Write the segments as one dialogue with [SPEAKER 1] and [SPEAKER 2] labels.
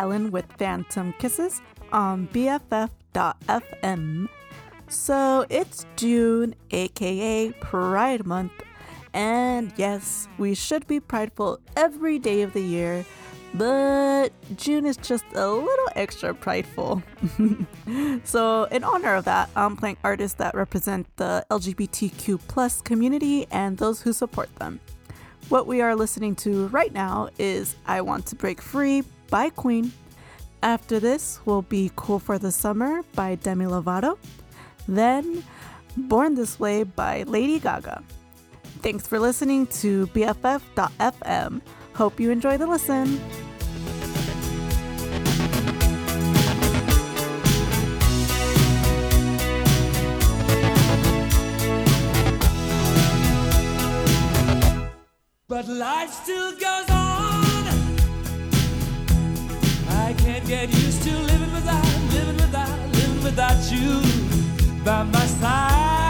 [SPEAKER 1] Helen with Phantom Kisses on BFF.fm. So it's June, aka Pride Month, and yes, we should be prideful every day of the year, but June is just a little extra prideful. so, in honor of that, I'm playing artists that represent the LGBTQ plus community and those who support them. What we are listening to right now is I Want to Break Free by Queen. After this will be Cool for the Summer by Demi Lovato. Then Born This Way by Lady Gaga. Thanks for listening to BFF.fm. Hope you enjoy the listen.
[SPEAKER 2] But life still goes on. Can't get used to living without, living without, living without you by my side.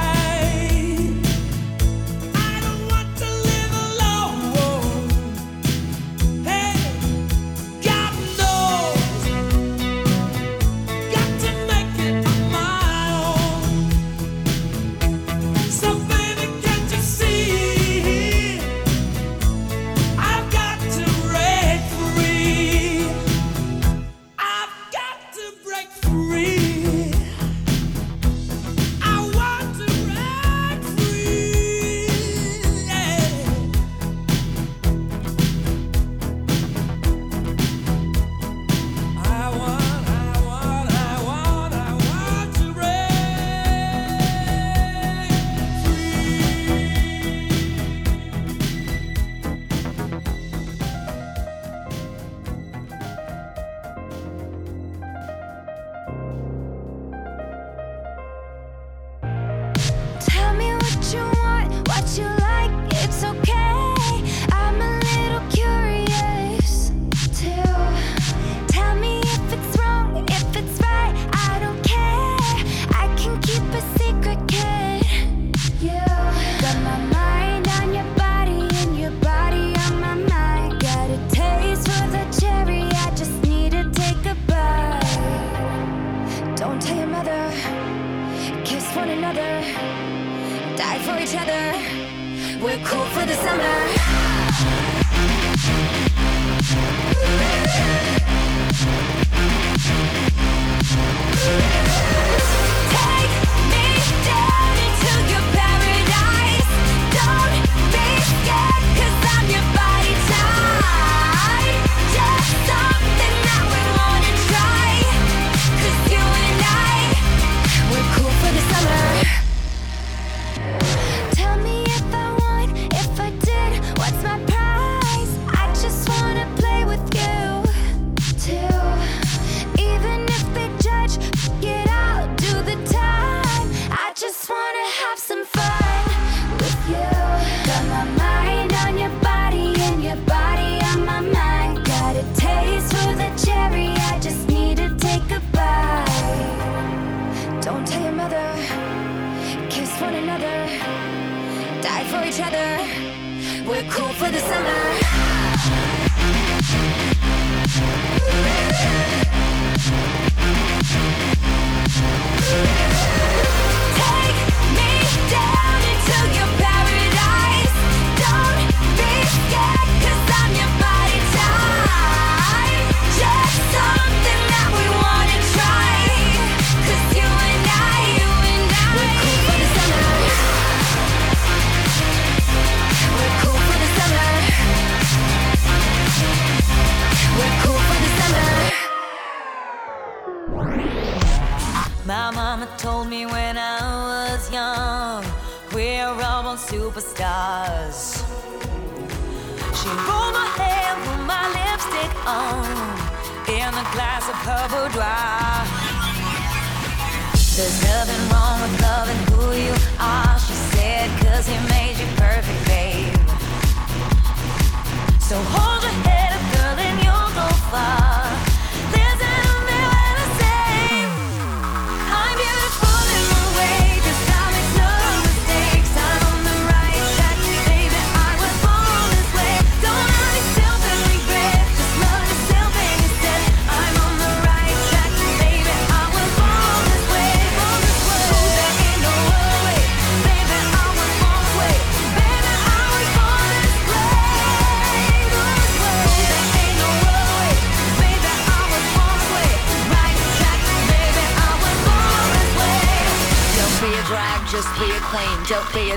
[SPEAKER 3] other. We're cool for the summer. me when I was young. We're all on superstars. She pulled my hair, put my lipstick on, in a glass of her dry. There's nothing wrong with loving who you are, she said, cause he made you perfect, babe. So hold your head up, girl, and you'll go far.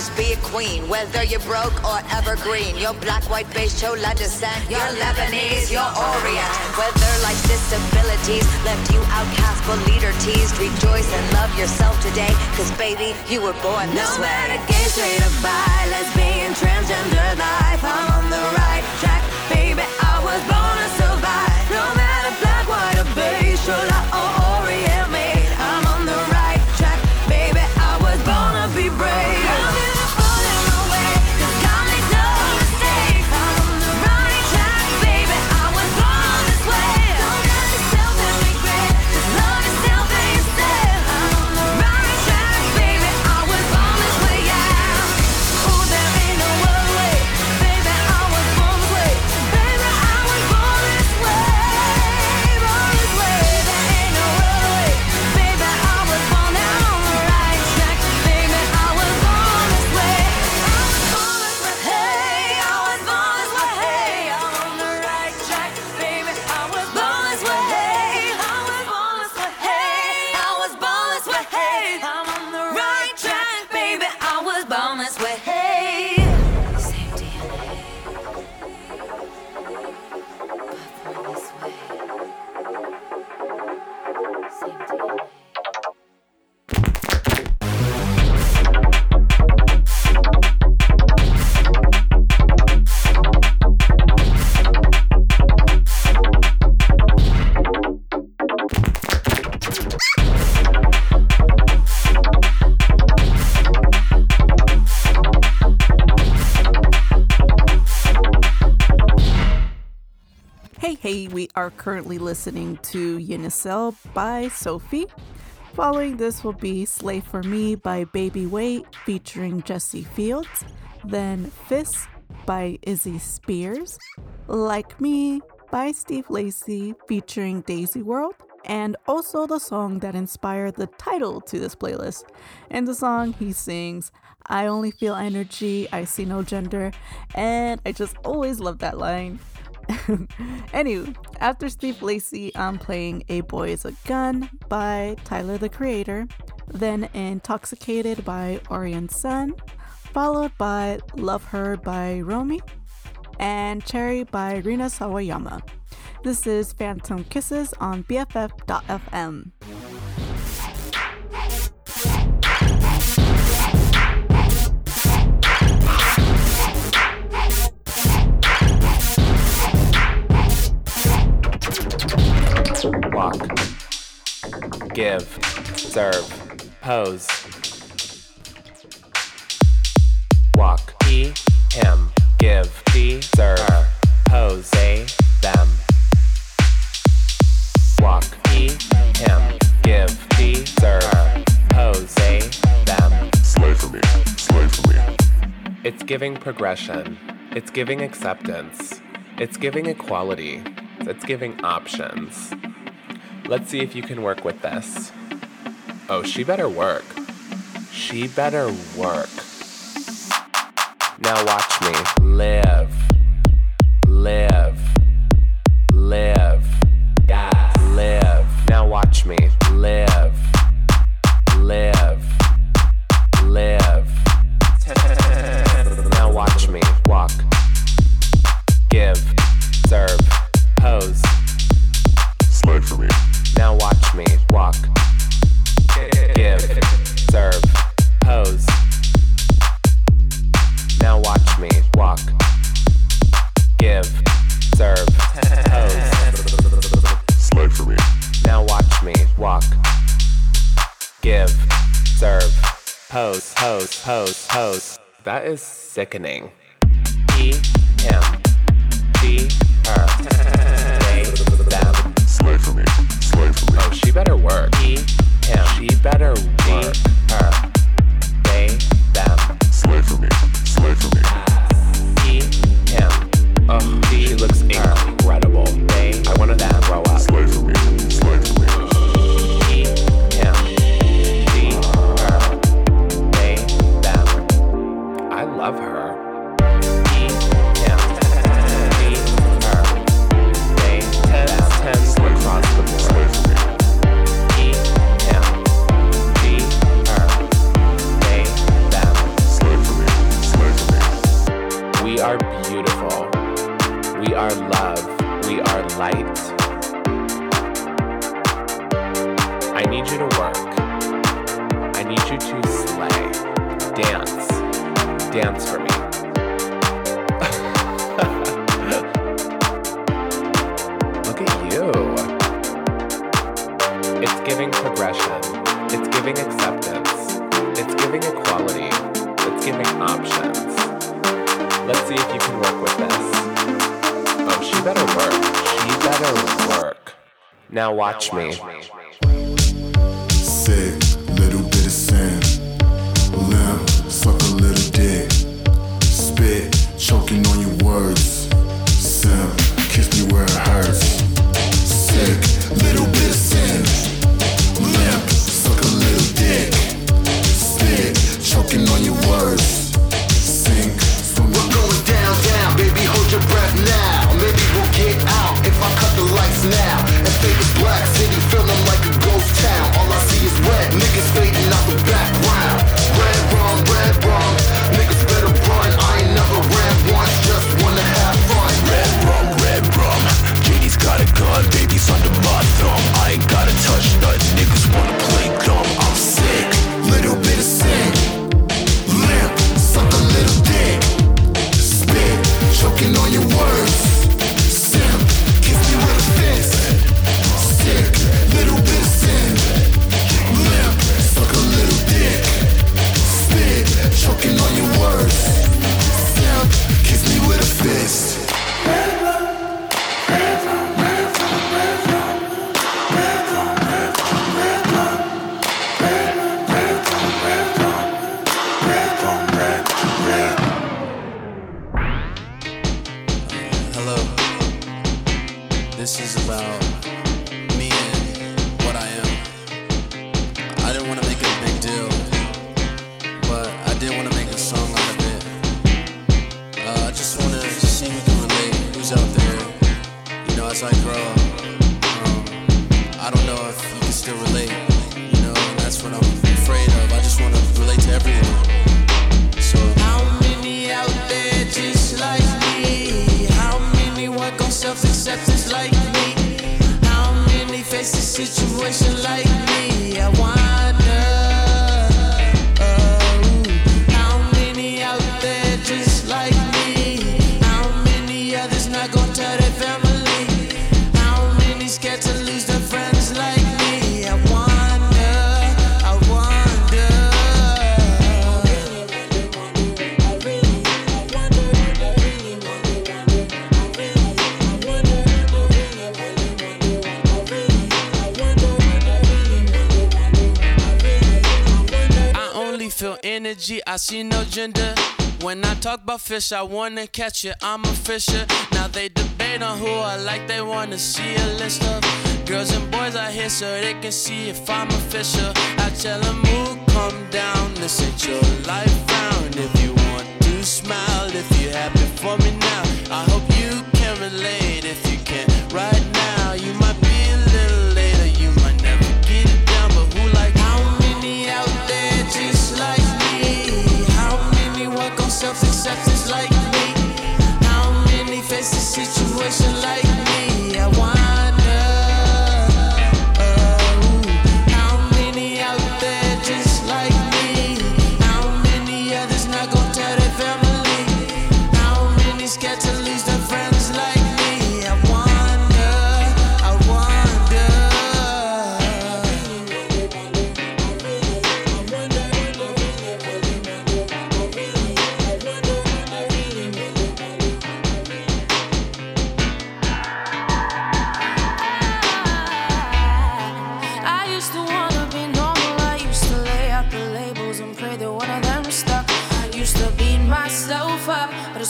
[SPEAKER 3] just be a queen. Whether you're broke or evergreen, you're black, white, beige, chola descent. You're Lebanese, you're Orient. Whether life's disabilities left you outcast but leader teased, rejoice and love yourself today. Cause baby, you were born this
[SPEAKER 4] No
[SPEAKER 3] way.
[SPEAKER 1] Currently listening to UNISIL by Sophie. Following this will be Slay for Me by Baby Weight featuring Jesse Fields. Then Fist by Izzy Spears. Like Me by Steve Lacy featuring Daisy World. And also the song that inspired the title to this playlist. In the song, he sings, I only feel energy, I see no gender. And I just always love that line. Anyway, after Steve Lacy, I'm um, playing A Boy is a Gun by Tyler the Creator, then Intoxicated by Orion Sun, followed by Love Her by Romy, and Cherry by Rina Sawayama. This is Phantom Kisses on BFF.fm.
[SPEAKER 5] walk, give, serve, pose. Walk, he, him, give, he, serve, her, pose, they, them. Walk, he, him, give, he, serve, her, pose, they, them.
[SPEAKER 6] Slay for me, slay for me.
[SPEAKER 5] It's giving progression. It's giving acceptance. It's giving equality. It's giving options. Let's see if you can work with this. Oh, she better work. She better work. Now watch me live, live, live, yeah, live. Now watch me live, live, live. now watch me walk, give, serve word from you.
[SPEAKER 6] Now watch me
[SPEAKER 5] walk, give, serve, pose. Now watch me walk, give, serve, pose.
[SPEAKER 6] Slide for me. Now watch me
[SPEAKER 5] walk, give, serve, pose, pose, pose, pose. That is sickening. He.
[SPEAKER 6] Slay for me. Slay for me.
[SPEAKER 5] Oh, she better work. He, him. She better work. Her. They, them.
[SPEAKER 6] Slay for me. Slay for me.
[SPEAKER 5] He, him. Ugh, she, looks incredible. They, I wanted grow up. Slay for me. dance for me. Look at you. It's giving progression, it's giving acceptance, it's giving equality, it's giving options. Let's see if you can work with this. Oh, she better work. She better work. Now watch,
[SPEAKER 7] now
[SPEAKER 8] watch me. me.
[SPEAKER 9] situation like I see no gender. When I talk about fish, I wanna catch it. I'm a fisher. Now they debate on who I like, they wanna see a list of girls and boys I hit so they can see if I'm a fisher. I tell them, move, come down. This ain't your life round. If you want to smile, if you're happy for me now, I hope you can relate. acceptance like me? How many face situation like me?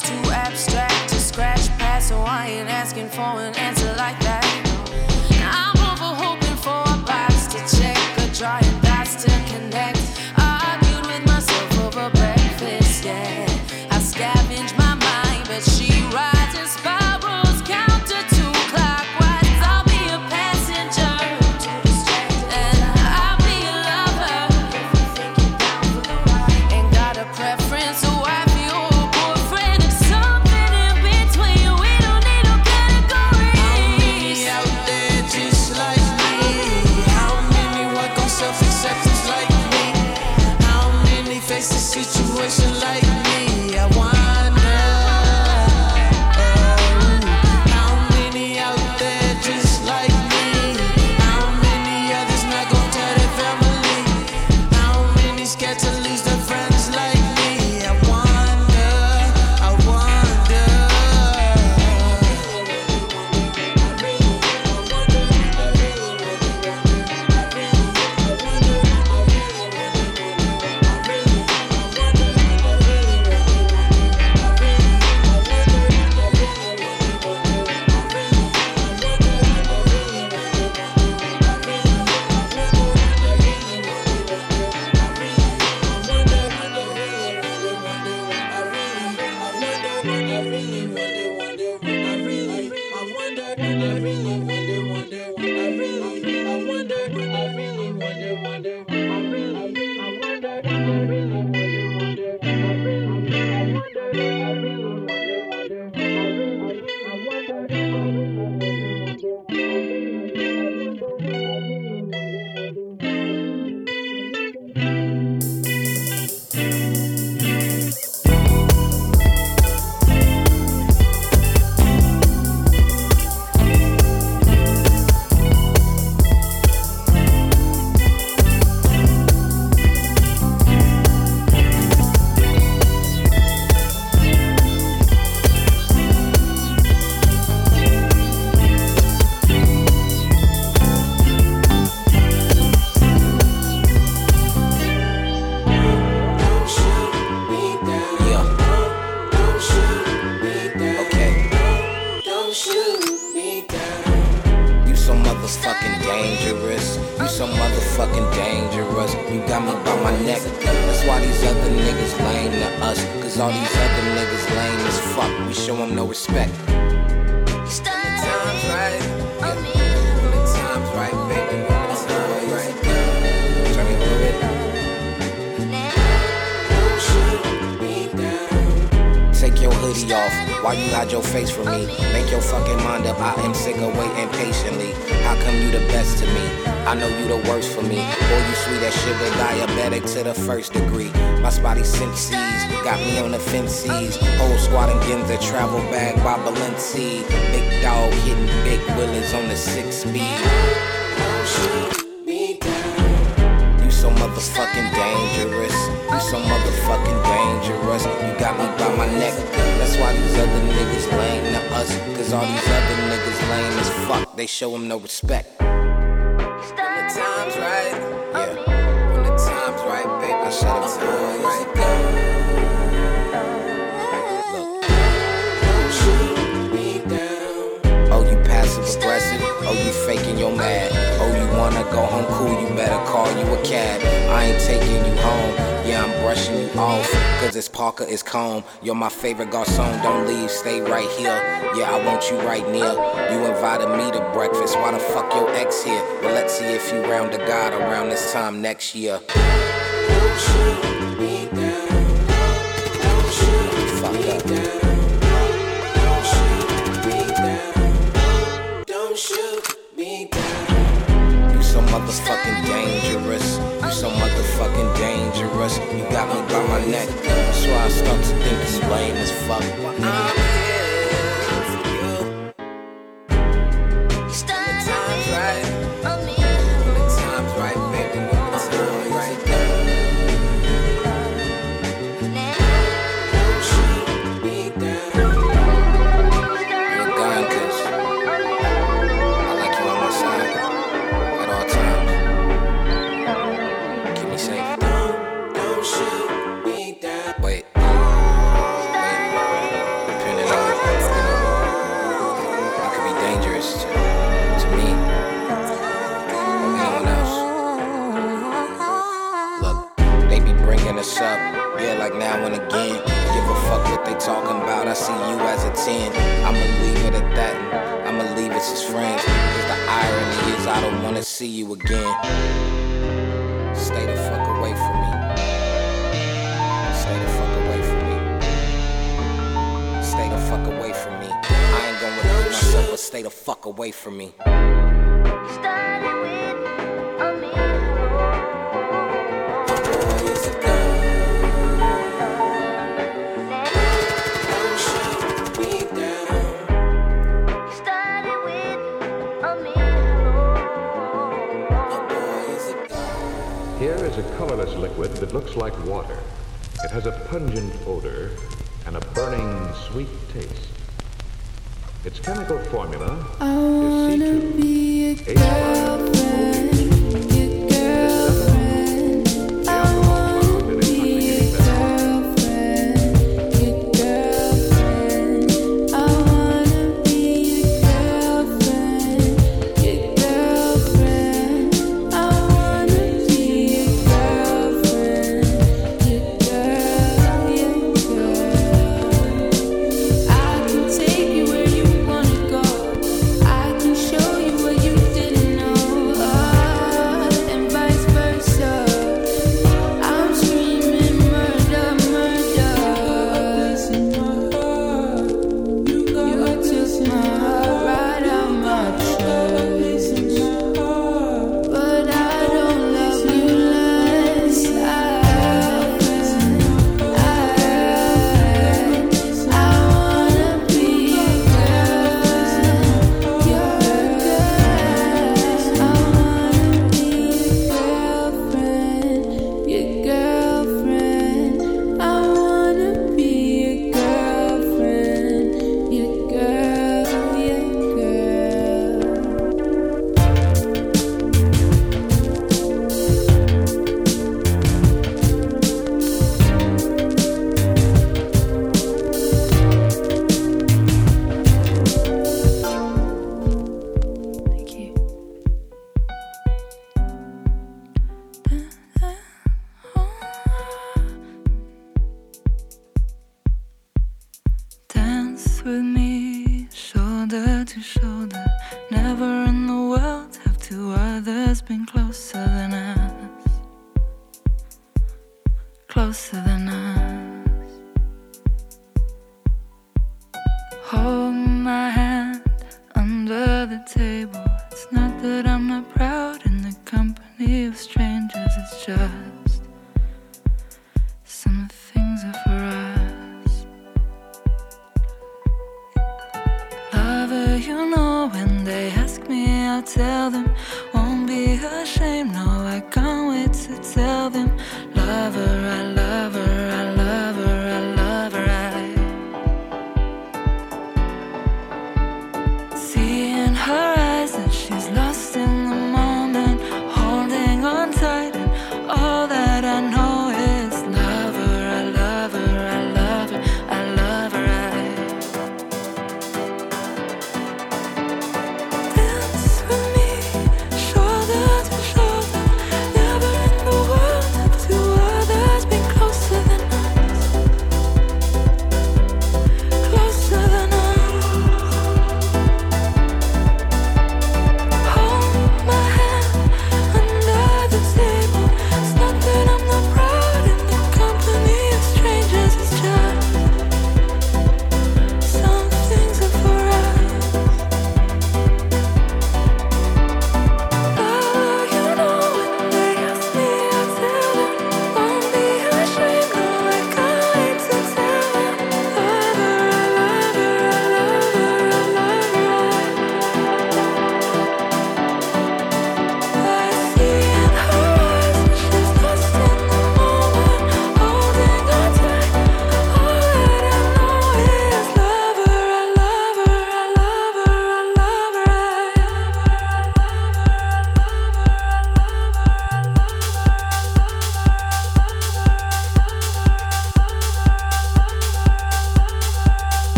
[SPEAKER 10] too abstract to scratch past, so I ain't asking for an answer. You got
[SPEAKER 11] me
[SPEAKER 12] by my neck. That's why these other niggas lame to us. Cause all these other niggas lame as fuck. They show them no respect. When the time's right. Yeah. When the time's right, baby. I shut up. Right. Oh, you passive aggressive. Oh, you faking your mad. Oh, you wanna go home cool. You better call you a cab. I ain't taking you home. Yeah, I'm brushing you off, cause this Parker is calm. You're my favorite garçon, don't leave, stay right here. Yeah, I want you right near. You invited me to breakfast, why the fuck your ex here? Well, let's see if you round the God around this time next year. my neck. That's why I start to think it's lame as fuck. to ten. I'ma leave it at that. I'ma leave us as friends. Cause the irony is I don't wanna see you again. Stay the fuck away from me. Stay the fuck away from me. Stay the fuck away from me. I ain't gonna hurt myself, but stay the fuck away from me.
[SPEAKER 13] colorless liquid that looks like water. It has a pungent odor and a burning sweet taste. Its chemical formula is
[SPEAKER 14] C2H5.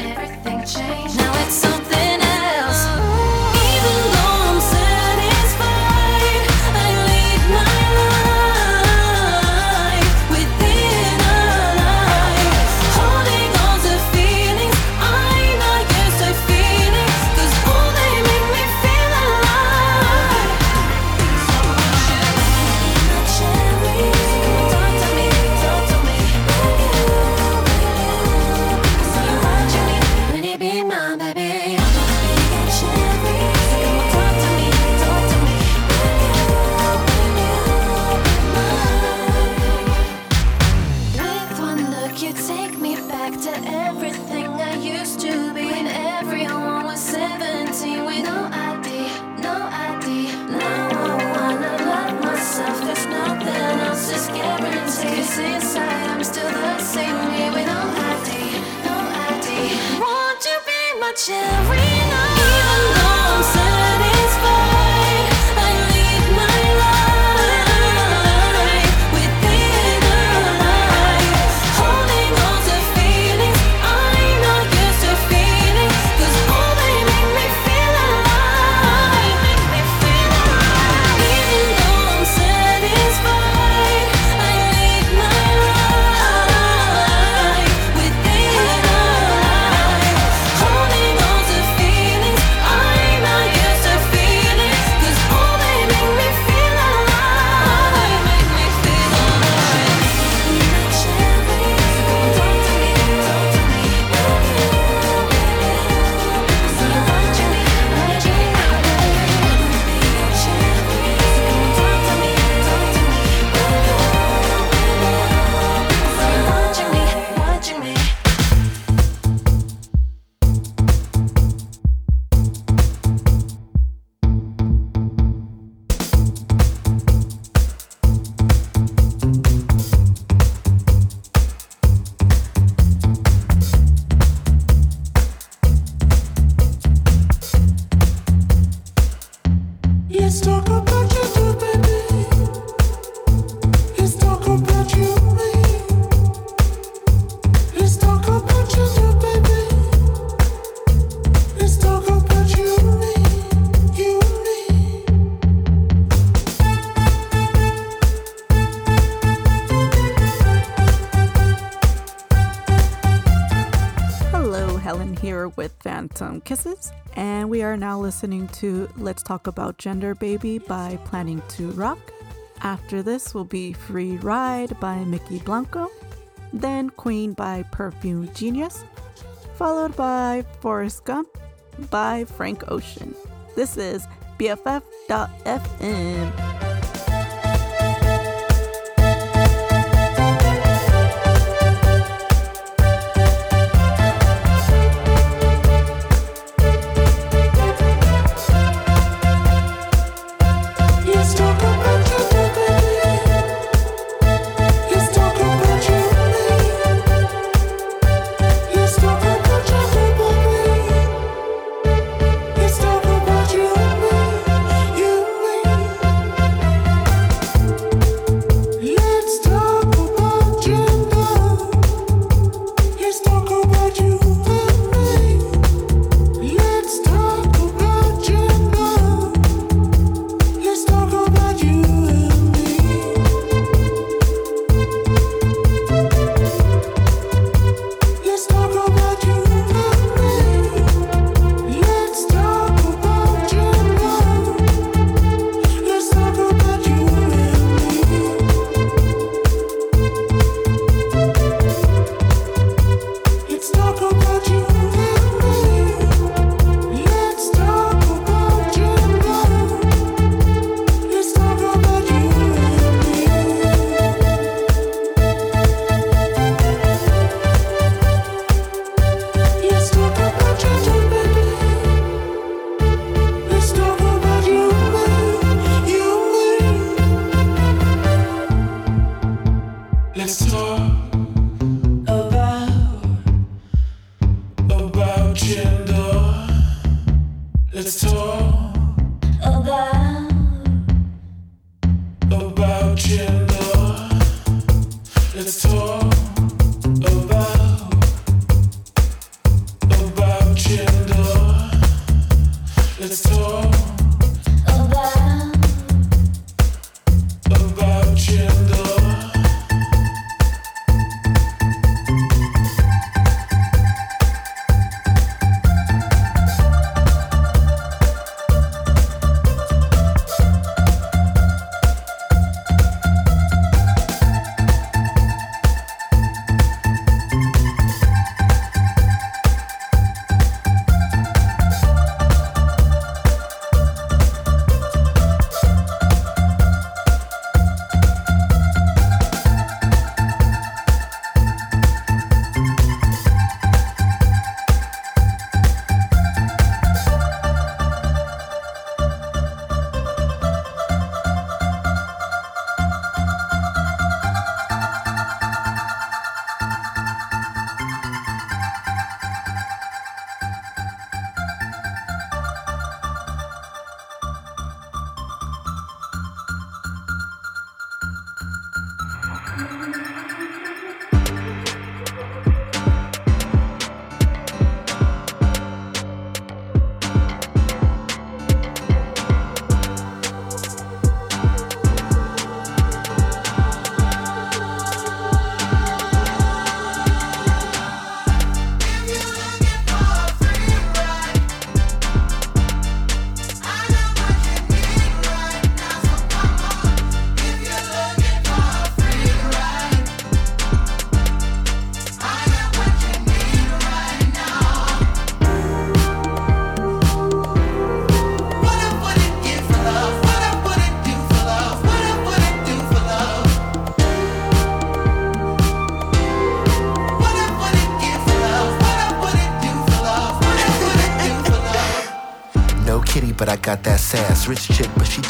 [SPEAKER 14] everything changed. Now it's something.
[SPEAKER 1] Kisses, and we are now listening to Let's Talk About Gender Baby by Planningtorock. After this will be Free Ride by Mykki Blanco, then Queen by Perfume Genius, followed by Forrest Gump by Frank Ocean. This is BFF.FM.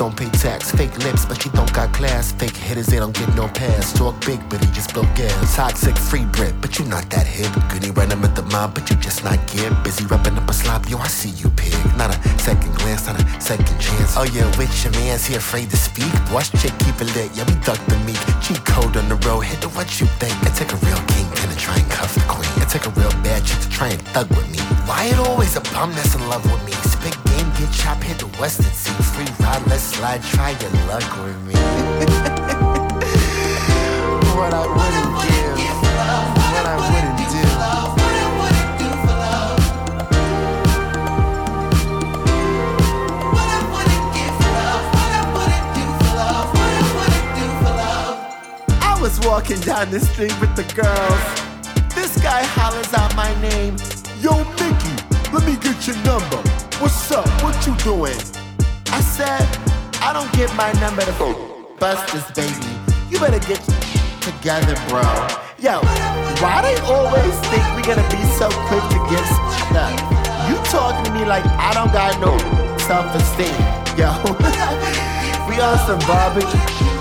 [SPEAKER 15] don't pay tax. Fake lips, but she don't got class. Fake hitters, they don't get no pass. Talk big, but he just blow gas. Toxic, free Brit, but you not that hip. Goody run at the mob, but you just not get. Busy rubbing up a slob, yo, I see you, pig. Not a second glance, not a second chance. Oh yeah, with your man's he afraid to speak. Watch chick, keep it lit, yeah, we duck the meek. Cheat code on the road, hit the what you think. It take a real kingpin to try and cuff the queen. It take a real bad chick to try and thug with me. Why it always a bum that's in love with me? Get chopped, hit the western sea. Free ride, let's slide, try your luck with me. what I wouldn't give, what I wouldn't do. I was walking down the street with the girls. This guy hollers out my name. Yo, Mykki, let me get your number. What's up? What you doing? I said, I don't get my number to bust this baby. You better get together, bro. Yo, why they always think we gonna be so quick to get stuff? You talking to me like I don't got no self-esteem. Yo, we on some barbecue.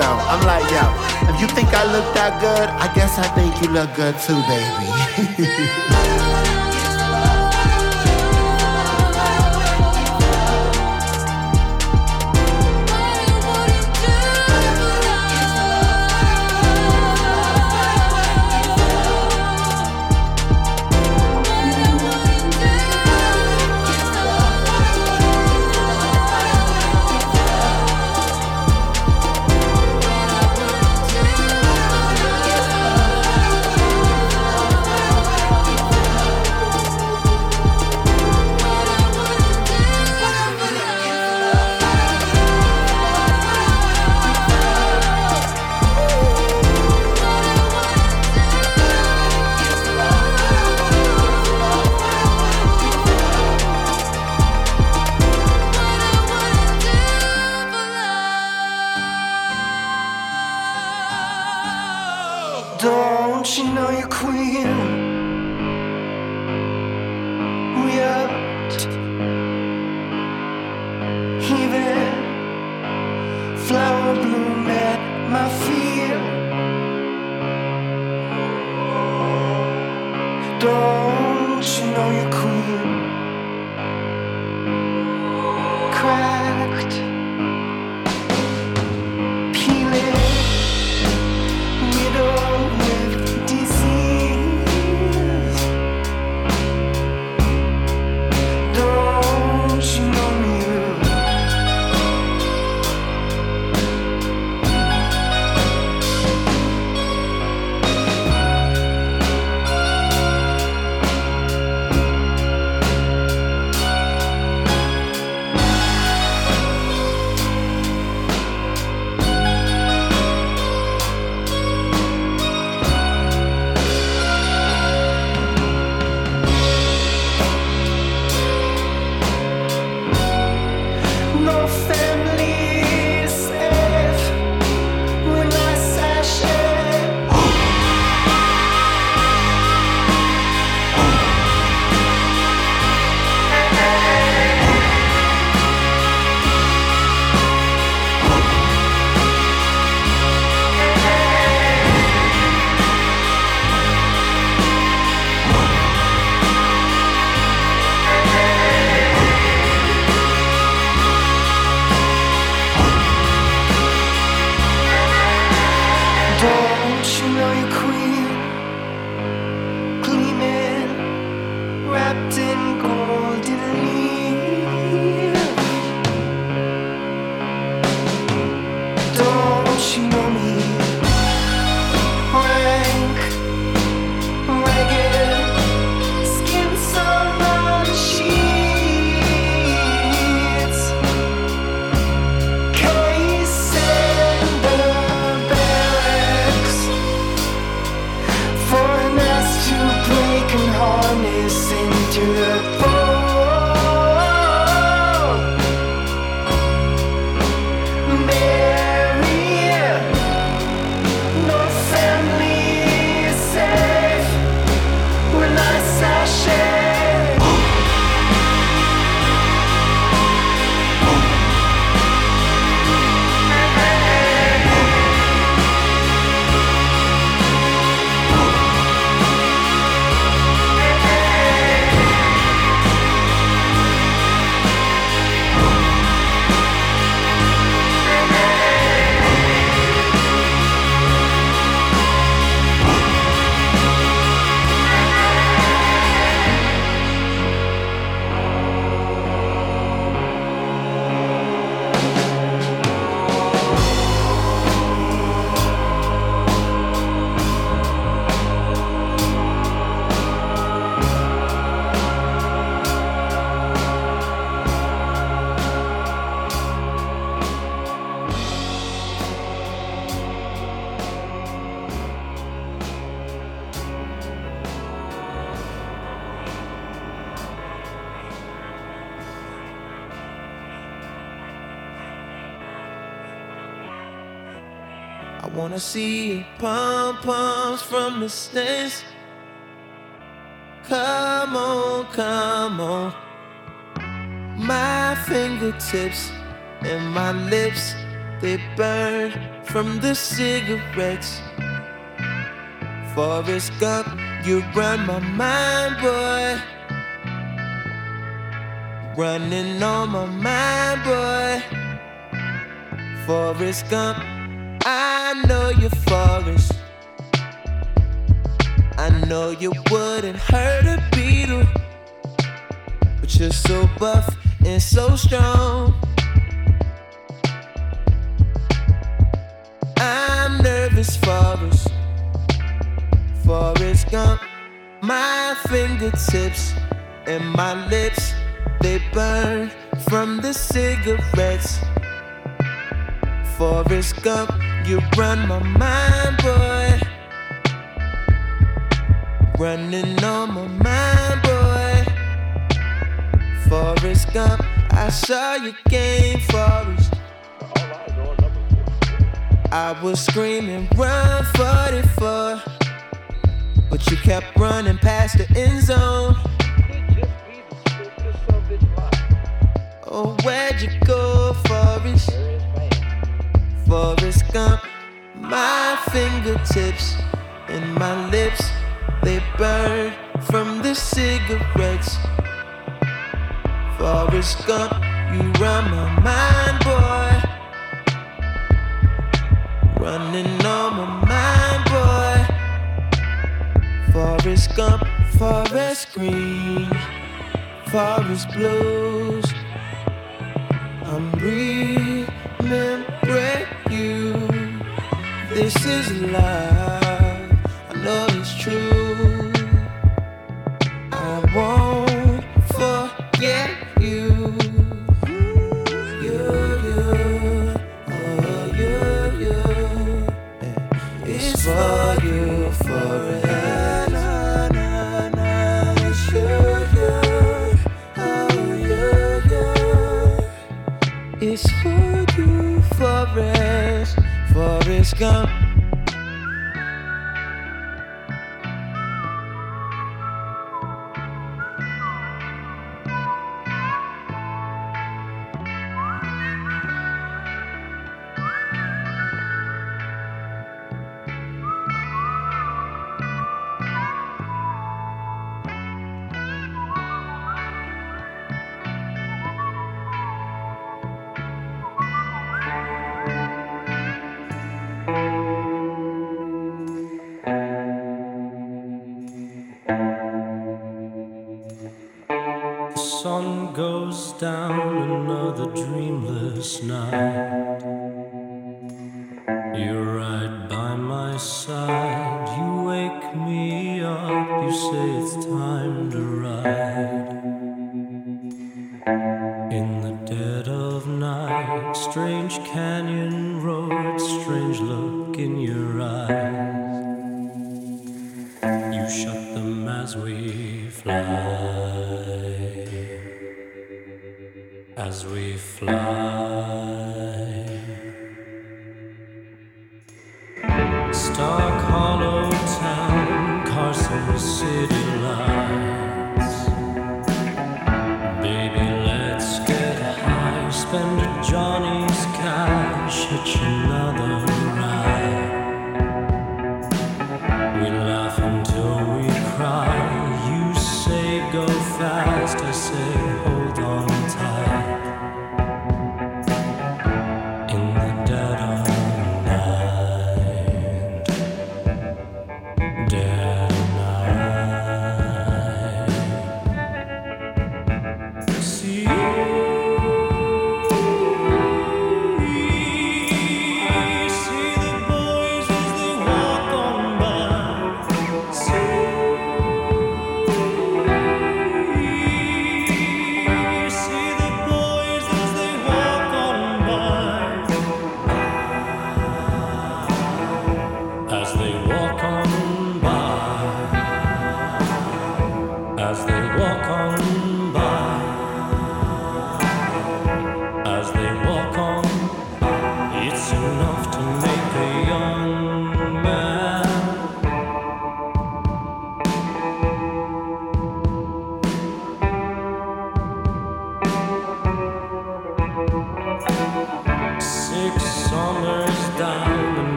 [SPEAKER 15] No, I'm like, yo, if you think I look that good, I guess I think you look good too, baby.
[SPEAKER 9] wanna see pom poms from the stands. Come on, come on. My fingertips and my lips, they burn from the cigarettes. Forrest Gump, you run my mind, boy. Running on my mind, boy. Forrest Gump, I know you're Forrest. I know you wouldn't hurt a beetle, but you're so buff and so strong. I'm nervous, Forrest. Forrest Gump, my fingertips and my lips, they burn from the cigarettes. Forrest Gump, you run my mind, boy. Running on my mind, boy. Forrest Gump, I saw your game, Forrest. I was screaming, run 44. But you kept running past the end zone. Oh, where'd you go? Forrest Gump, my fingertips and my lips, they burn from the cigarettes. Forrest Gump, you run my mind, boy. Running on my mind, boy. Forrest Gump, Forest Green, Forest Blues. I'm remembering. This is love. I know it's true. I won't forget you. You, you, oh, you, you. It's for you forever. It's oh, you, you. It's for
[SPEAKER 16] You're right by my side. You wake me up. You say it's time to ride. In the dead of night, strange canyon road, strange look in your eyes. You shut them as we fly. As we fly.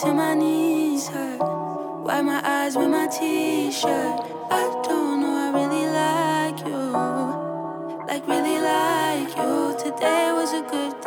[SPEAKER 16] to my
[SPEAKER 13] knees hurt. Wipe my eyes with my t-shirt. I don't know, I really like you. Like, really like you. Today was a good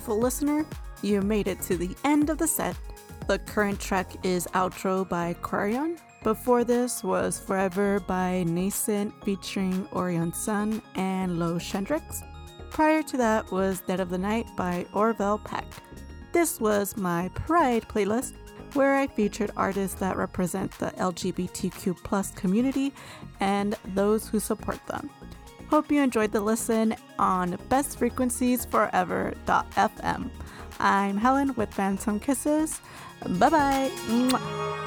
[SPEAKER 1] beautiful listener. You made it to the end of the set. The current track is Outro by Quarion. Before this was Forever by Nascent featuring Orion Sun and Lo Shendrix. Prior to that was Dead of the Night by Orville Peck. This was my Pride playlist where I featured artists that represent the LGBTQ community and those who support them. Hope you enjoyed the listen on bestfrequenciesforever.fm. I'm Helen with Phantom Kisses. Bye bye.